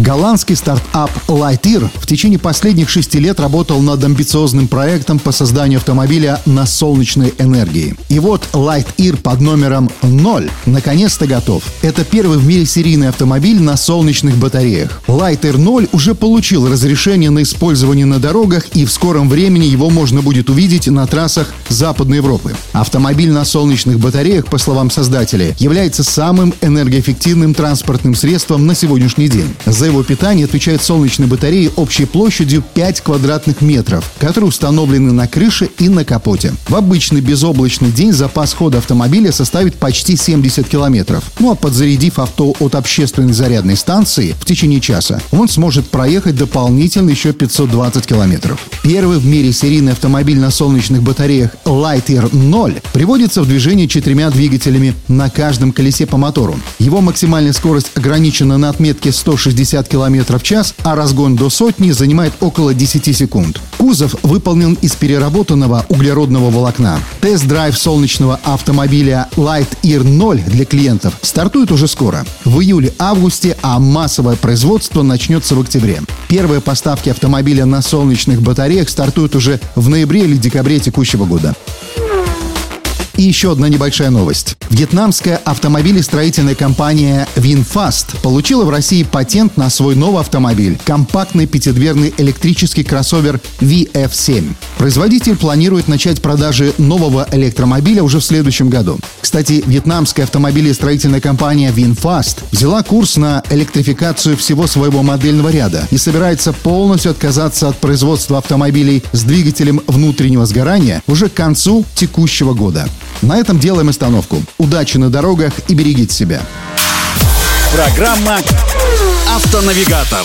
Голландский стартап Lightyear в течение последних шести лет работал над амбициозным проектом по созданию автомобиля на солнечной энергии. И вот Lightyear под номером 0 наконец-то готов. Это первый в мире серийный автомобиль на солнечных батареях. Lightyear 0 уже получил разрешение на использование на дорогах и в скором времени его можно будет увидеть на трассах Западной Европы. Автомобиль на солнечных батареях, по словам создателей, является самым энергоэффективным транспортным средством на сегодняшний день. Его питание отвечают солнечные батареи общей площадью 5 квадратных метров, которые установлены на крыше и на капоте. В обычный безоблачный день запас хода автомобиля составит почти 70 километров. Ну а подзарядив авто от общественной зарядной станции в течение часа, он сможет проехать дополнительно еще 520 километров. Первый в мире серийный автомобиль на солнечных батареях Lightyear 0 приводится в движение четырьмя двигателями на каждом колесе по мотору. Его максимальная скорость ограничена на отметке 160 150 км в час, а разгон до сотни занимает около 10 секунд. Кузов выполнен из переработанного углеродного волокна. Тест-драйв солнечного автомобиля Light Ear 0 для клиентов стартует уже скоро. В июле-августе, а массовое производство начнется в октябре. Первые поставки автомобиля на солнечных батареях стартуют уже в ноябре или декабре текущего года. И еще одна небольшая новость. Вьетнамская автомобилестроительная компания VinFast получила в России патент на свой новый автомобиль – компактный пятидверный электрический кроссовер VF7. Производитель планирует начать продажи нового электромобиля уже в следующем году. Кстати, вьетнамская автомобилестроительная компания VinFast взяла курс на электрификацию всего своего модельного ряда и собирается полностью отказаться от производства автомобилей с двигателем внутреннего сгорания уже к концу текущего года. На этом делаем остановку. Удачи на дорогах и берегите себя. Программа «Автонавигатор».